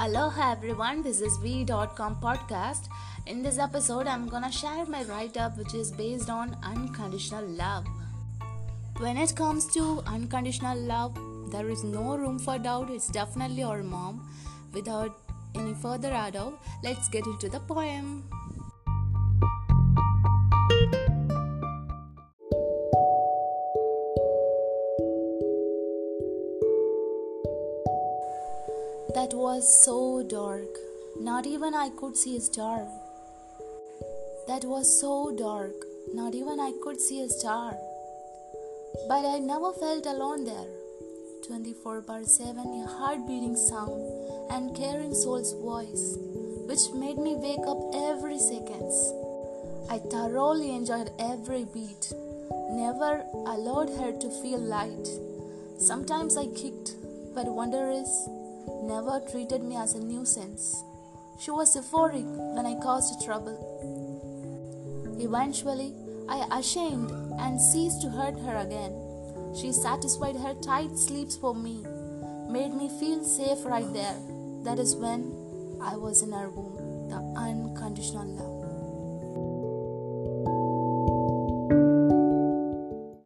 Aloha everyone, this is V.com podcast. In this episode, I'm gonna share my write up which is based on unconditional love. When it comes to unconditional love, there is no room for doubt, it's definitely our mom. Without any further ado, let's get into the poem. That was so dark. Not even I could see a star. That was so dark. Not even I could see a star. But I never felt alone there. 24 bar 7, a heart beating sound and caring soul's voice, which made me wake up every seconds. I thoroughly enjoyed every beat, never allowed her to feel light. Sometimes I kicked, but wonder is, never treated me as a nuisance. She was euphoric when I caused trouble. Eventually, I ashamed and ceased to hurt her again. She satisfied her tight sleeps for me, made me feel safe right there. That is when I was in her womb, the unconditional love.